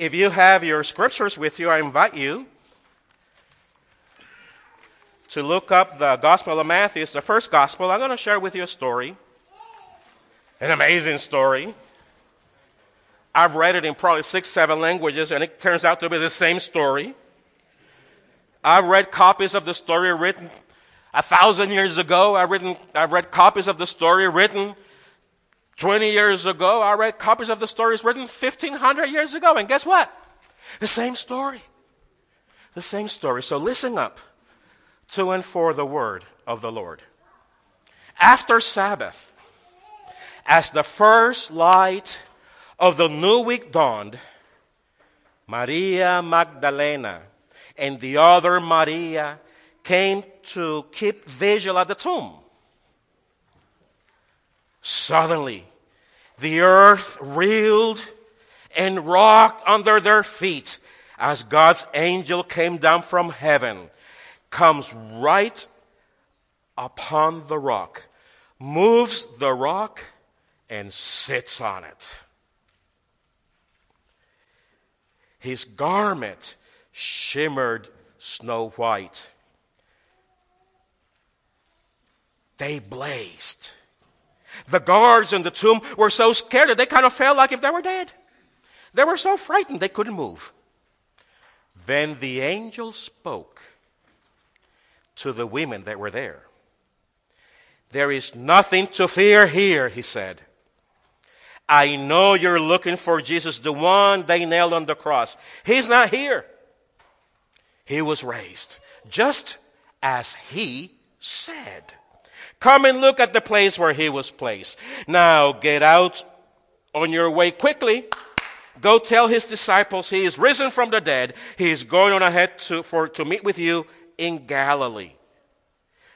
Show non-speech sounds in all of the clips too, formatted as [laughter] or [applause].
If you have your scriptures with you, I invite you to look up the Gospel of Matthew. It's the first Gospel. I'm going to share with you a story, an amazing story. I've read it in probably six, seven languages, and it turns out to be the same story. I've read copies of the story written a thousand years ago. I've, written, I've read copies of the story written 20 years ago. I read copies of the stories written 1,500 years ago. And guess what? The same story. The same story. So listen up to and for the word of the Lord. After Sabbath, as the first light of the new week dawned, Maria Magdalena and the other Maria came to keep vigil at the tomb. Suddenly, the earth reeled and rocked under their feet as God's angel came down from heaven comes right upon the rock, moves the rock, and sits on it. His garment shimmered snow white. They blazed. The guards in the tomb were so scared that they kind of felt like if they were dead. They were so frightened they couldn't move. Then the angel spoke to the women that were there. There is nothing to fear here, he said. I know you're looking for Jesus, the one they nailed on the cross. He's not here. He was raised, just as he said. Come and look at the place where he was placed. Now get out on your way quickly. Go tell his disciples he is risen from the dead. He is going on ahead to, for, to meet with you in Galilee.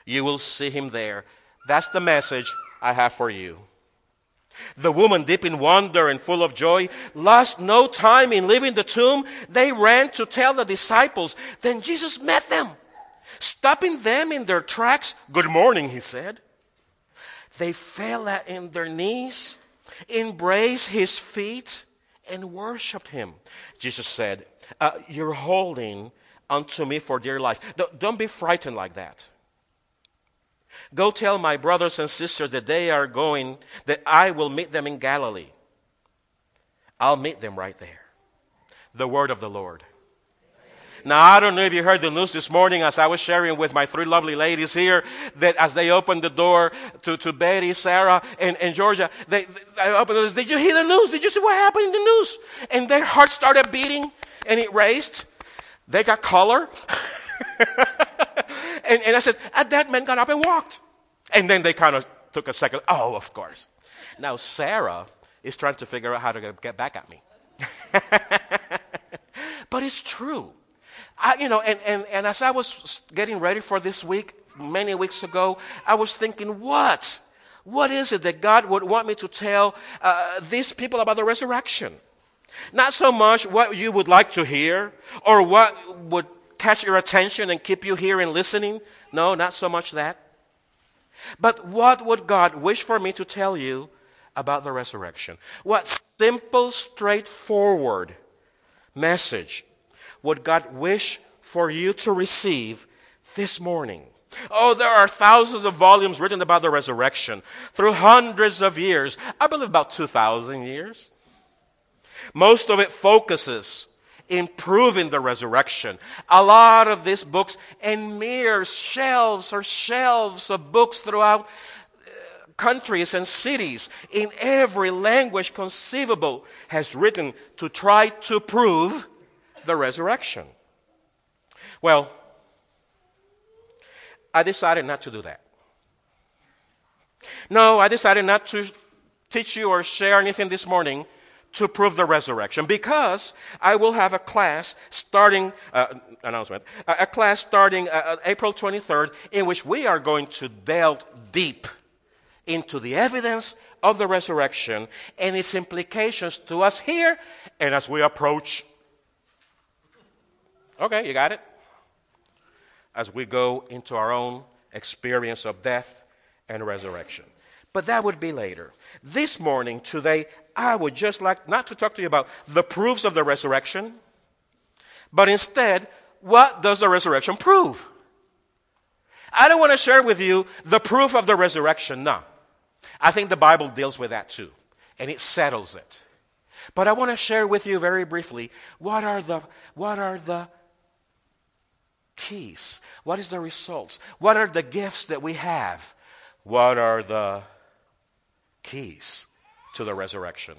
You will see him there. That's the message I have for you. The woman, deep in wonder and full of joy, lost no time in leaving the tomb. They ran to tell the disciples. Then Jesus met them, stopping them in their tracks. Good morning, he said. They fell in their knees, embraced his feet, and worshiped him. Jesus said, uh, You're holding unto me for dear life. Don't be frightened like that. Go tell my brothers and sisters that they are going, that I will meet them in Galilee. I'll meet them right there. The word of the Lord. Now, I don't know if you heard the news this morning as I was sharing with my three lovely ladies here that as they opened the door to, to Betty, Sarah, and, and Georgia, they, they opened the Did you hear the news? Did you see what happened in the news? And their hearts started beating and it raced. They got color. [laughs] and, and I said, and that man got up and walked. And then they kind of took a second. Oh, of course. Now, Sarah is trying to figure out how to get back at me. [laughs] but it's true. I, you know, and, and, and as I was getting ready for this week, many weeks ago, I was thinking, what? What is it that God would want me to tell uh, these people about the resurrection? Not so much what you would like to hear or what would catch your attention and keep you here and listening. No, not so much that. But what would God wish for me to tell you about the resurrection? What simple, straightforward message would God wish for you to receive this morning? Oh, there are thousands of volumes written about the resurrection through hundreds of years. I believe about 2,000 years. Most of it focuses in proving the resurrection. A lot of these books and mere shelves or shelves of books throughout uh, countries and cities in every language conceivable has written to try to prove the resurrection. Well, I decided not to do that. No, I decided not to teach you or share anything this morning to prove the resurrection because I will have a class starting, uh, announcement, a, class starting uh, uh April 23rd in which we are going to delve deep into the evidence of the resurrection and its implications to us here and as we approach. Okay, you got it? As we go into our own experience of death and resurrection. But that would be later. This morning, today, I would just like not to talk to you about the proofs of the resurrection, but instead, what does the resurrection prove? I don't want to share with you the proof of the resurrection. No. I think the Bible deals with that too, and it settles it. But I want to share with you very briefly what are the, what are the keys? What is the results? What are the gifts that we have? What are the keys to the resurrection?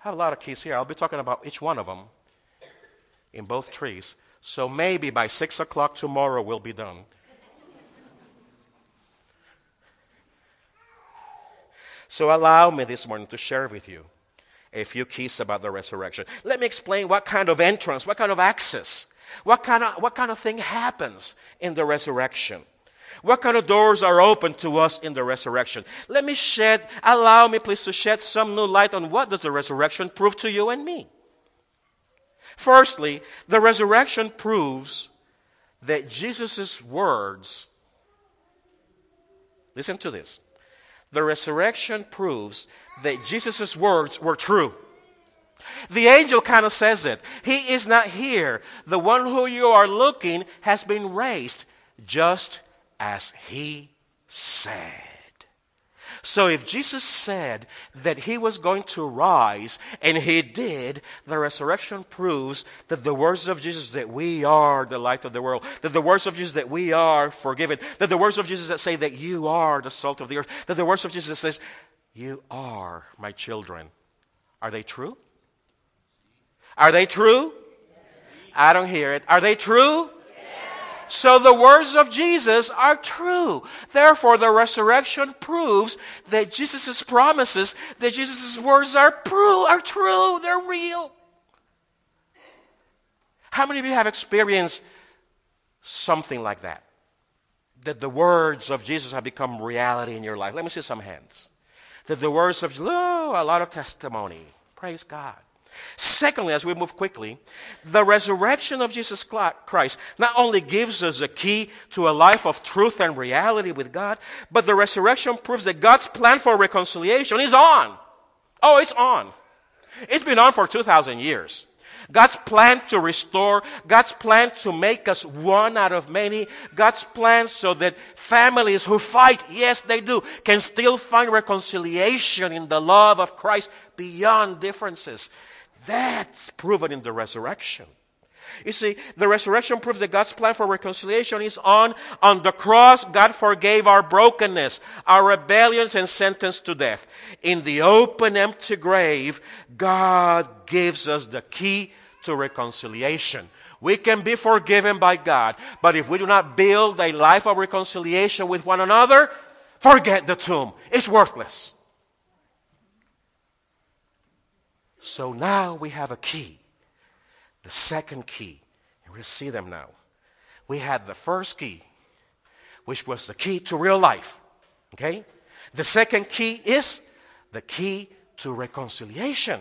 I have a lot of keys here. I'll be talking about each one of them in both trees. So maybe by 6 o'clock tomorrow we'll be done. So allow me this morning to share with you a few keys about the resurrection. Let me explain what kind of entrance, what kind of access, what kind of, what kind of thing happens in the resurrection. What kind of doors are open to us in the resurrection? Let me shed, allow me please to shed some new light on what does the resurrection prove to you and me. Firstly, the resurrection proves that Jesus' words, listen to this, the resurrection proves that Jesus' words were true. The angel kind of says it. He is not here. The one who you are looking has been raised, just as he said. So if Jesus said that he was going to rise, and he did, the resurrection proves that the words of Jesus that we are the light of the world, that the words of Jesus that we are forgiven, that the words of Jesus that say that you are the salt of the earth, that the words of Jesus that says, you are my children. Are they true? Are they true? I don't hear it. Are they true? So the words of Jesus are true. Therefore, the resurrection proves that Jesus' promises, that Jesus' words are true, are true, they're real. How many of you have experienced something like that? That the words of Jesus have become reality in your life. Let me see some hands. That the words of, oh, a lot of testimony. Praise God. Secondly, as we move quickly, the resurrection of Jesus Christ not only gives us a key to a life of truth and reality with God, but the resurrection proves that God's plan for reconciliation is on. Oh, it's on. It's been on for 2,000 years. God's plan to restore, God's plan to make us one out of many, God's plan so that families who fight, yes, they do, can still find reconciliation in the love of Christ beyond differences. That's proven in the resurrection. You see, the resurrection proves that God's plan for reconciliation is on. On the cross, God forgave our brokenness, our rebellions, and sentenced to death. In the open, empty grave, God gives us the key to reconciliation. We can be forgiven by God, but if we do not build a life of reconciliation with one another, forget the tomb. It's worthless. So now we have a key. The second key. And we'll see them now. We had the first key, which was the key to real life. Okay? The second key is the key to reconciliation.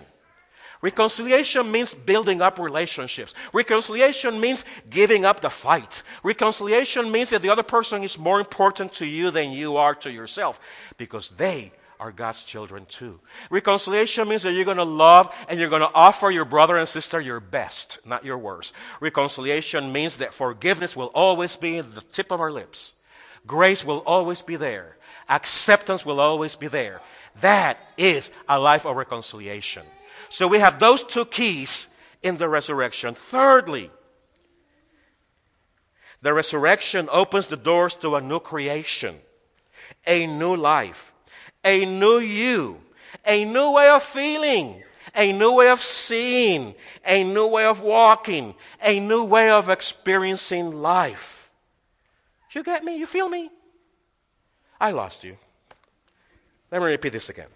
Reconciliation means building up relationships. Reconciliation means giving up the fight. Reconciliation means that the other person is more important to you than you are to yourself because they are God's children too. Reconciliation means that you're going to love and you're going to offer your brother and sister your best, not your worst. Reconciliation means that forgiveness will always be at the tip of our lips. Grace will always be there. Acceptance will always be there. That is a life of reconciliation. So we have those two keys in the resurrection. Thirdly, the resurrection opens the doors to a new creation, a new life a new you, a new way of feeling, a new way of seeing, a new way of walking, a new way of experiencing life. You get me? You feel me? I lost you. Let me repeat this again.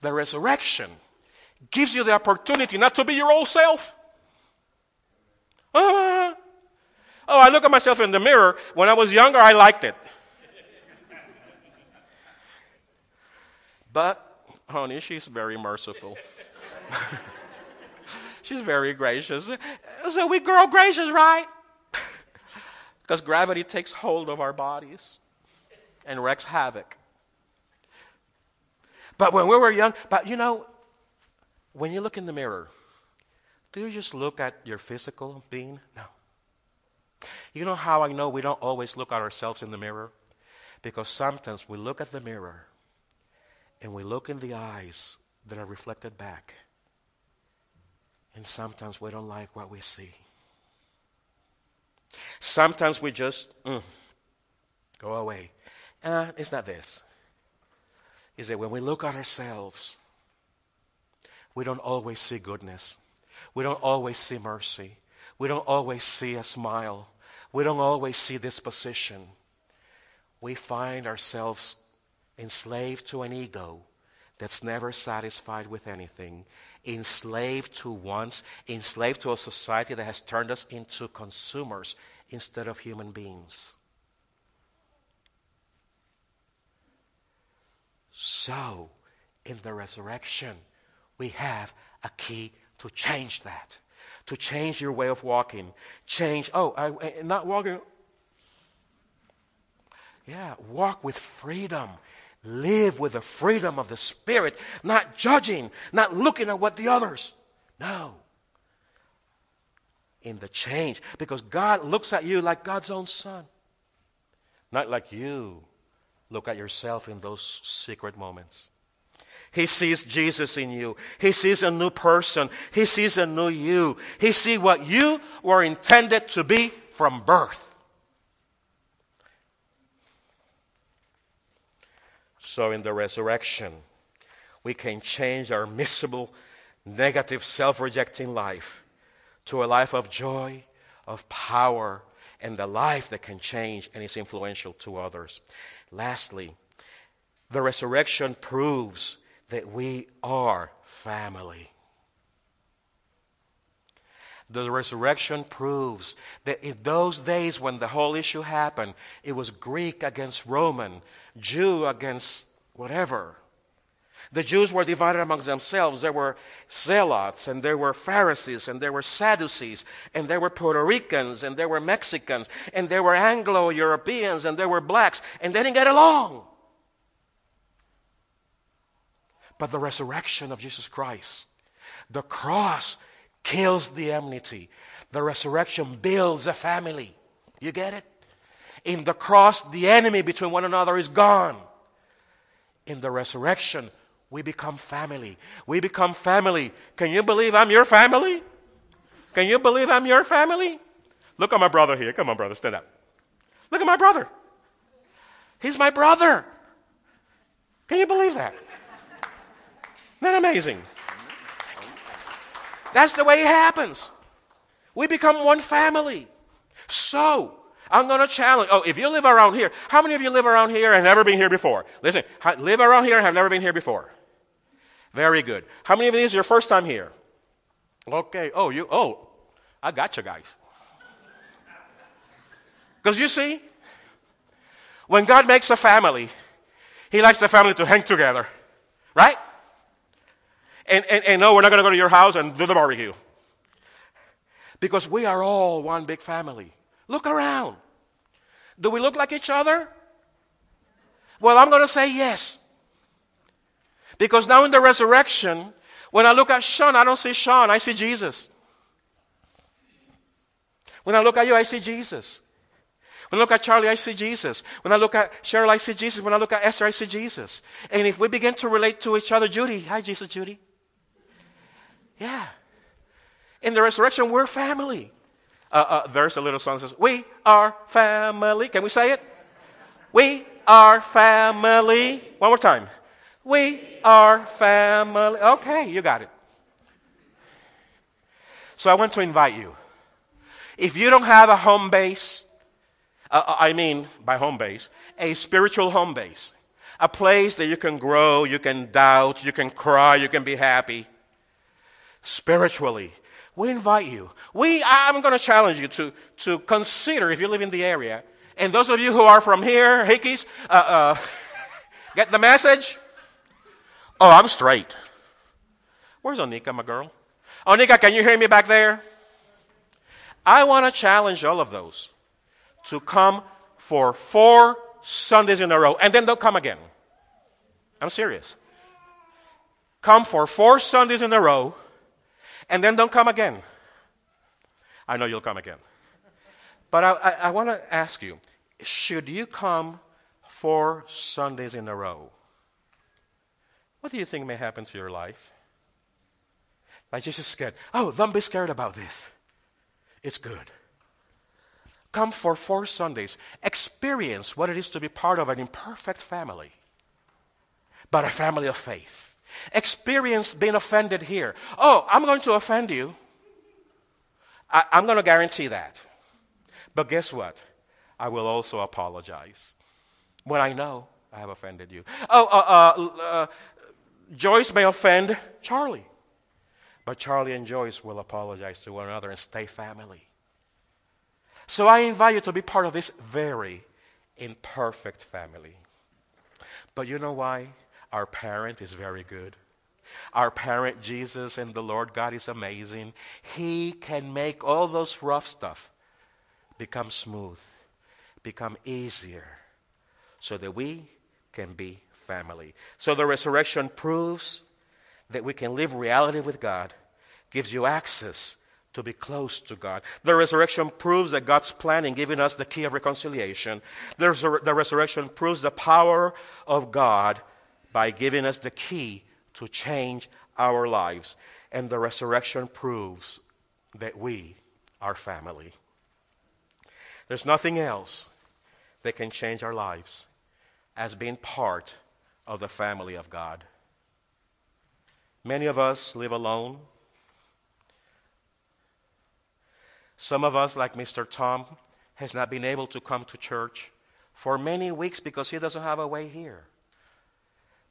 The resurrection gives you the opportunity not to be your old self. Ah. Oh, I look at myself in the mirror. When I was younger, I liked it. But, honey, she's very merciful. [laughs] she's very gracious. So we grow gracious, right? [laughs] Because gravity takes hold of our bodies and wreaks havoc. But when we were young, but you know, when you look in the mirror, do you just look at your physical being? No. You know how I know we don't always look at ourselves in the mirror? Because sometimes we look at the mirror and we look in the eyes that are reflected back. And sometimes we don't like what we see. Sometimes we just mm, go away. Uh, it's not this. Is that when we look at ourselves, we don't always see goodness. We don't always see mercy. We don't always see a smile. We don't always see disposition. We find ourselves enslaved to an ego that's never satisfied with anything, enslaved to wants, enslaved to a society that has turned us into consumers instead of human beings. So, in the resurrection, we have a key to change that, to change your way of walking. Change, oh, I, not walking. Yeah, walk with freedom. Live with the freedom of the Spirit, not judging, not looking at what the others. No. In the change, because God looks at you like God's own son, not like you look at yourself in those secret moments. He sees Jesus in you. He sees a new person. He sees a new you. He sees what you were intended to be from birth. So, in the resurrection, we can change our miserable, negative, self rejecting life to a life of joy, of power, and the life that can change and is influential to others. Lastly, the resurrection proves that we are family. The resurrection proves that in those days when the whole issue happened, it was Greek against Roman, Jew against whatever. The Jews were divided amongst themselves. There were Zealots, and there were Pharisees, and there were Sadducees, and there were Puerto Ricans, and there were Mexicans, and there were Anglo Europeans, and there were blacks, and they didn't get along. But the resurrection of Jesus Christ, the cross kills the enmity. The resurrection builds a family. You get it? In the cross, the enemy between one another is gone. In the resurrection, we become family. We become family. Can you believe I'm your family? Can you believe I'm your family? Look at my brother here. Come on, brother, stand up. Look at my brother. He's my brother. Can you believe that? Isn't that amazing? That's the way it happens. We become one family. So, I'm going to challenge. Oh, if you live around here, how many of you live around here and have never been here before? Listen, live around here and have never been here before. Very good. How many of these are your first time here? Okay. Oh, you. Oh, I got you guys. Because you see, when God makes a family, He likes the family to hang together, right? And, and, and no, we're not going to go to your house and do the barbecue. Because we are all one big family. Look around. Do we look like each other? Well, I'm going to say yes. Because now in the resurrection, when I look at Sean, I don't see Sean, I see Jesus. When I look at you, I see Jesus. When I look at Charlie, I see Jesus. When I look at Cheryl, I see Jesus. When I look at Esther, I see Jesus. And if we begin to relate to each other, Judy, hi, Jesus, Judy. Yeah. In the resurrection, we're family. Uh, uh, there's a little song that says, We are family. Can we say it? We are family. One more time. We are family. Okay, you got it. So I want to invite you. If you don't have a home base, uh, uh I mean, by home base, a spiritual home base, a place that you can grow, you can doubt, you can cry, you can be happy spiritually. We invite you. We, I'm going to challenge you to, to consider if you live in the area. And those of you who are from here, Hickeys, uh, uh, [laughs] get the message? Oh, I'm straight. Where's Onika, my girl? Onika, can you hear me back there? I want to challenge all of those to come for four Sundays in a row and then don't come again. I'm serious. come for four Sundays in a row and then don't come again. I know you'll come again. But I, I, I want to ask you should you come four Sundays in a row? What do you think may happen to your life? Like Jesus scared. Oh, don't be scared about this. It's good. Come for four Sundays. Experience what it is to be part of an imperfect family, but a family of faith. Experience being offended here. Oh, I'm going to offend you. I, am going to guarantee that. But guess what? I will also apologize when I know I have offended you. Oh, uh, uh, uh, Joyce may offend Charlie, but Charlie and Joyce will apologize to one another and stay family. So I invite you to be part of this very imperfect family. But you know why? Our parent is very good. Our parent, Jesus, and the Lord God is amazing. He can make all those rough stuff become smooth, become easier, so that we can be family. So the resurrection proves that we can live reality with God, gives you access to be close to God. The resurrection proves that God's plan in giving us the key of reconciliation. The, the resurrection proves the power of God by giving us the key to change our lives. And the resurrection proves that we are family. There's nothing else that can change our lives as being part of the family of God. Many of us live alone. Some of us, like Mr. Tom, has not been able to come to church for many weeks because he doesn't have a way here.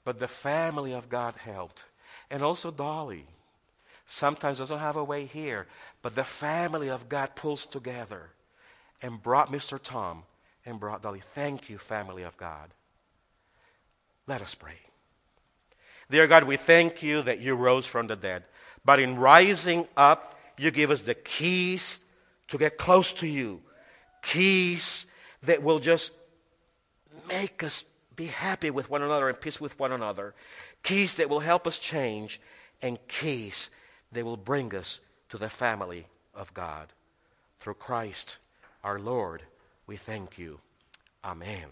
But the family of God helped. And also Dolly. Sometimes doesn't have a way here, but the family of God pulls together and brought Mr. Tom and brought Dolly. Thank you, family of God. Let us pray. Dear God, we thank you that you rose from the dead. But in rising up, you give us the keys to get close to you. Keys that will just make us be happy with one another and peace with one another. Keys that will help us change, and keys that will bring us to the family of God. Through Christ our Lord, we thank you. Amen.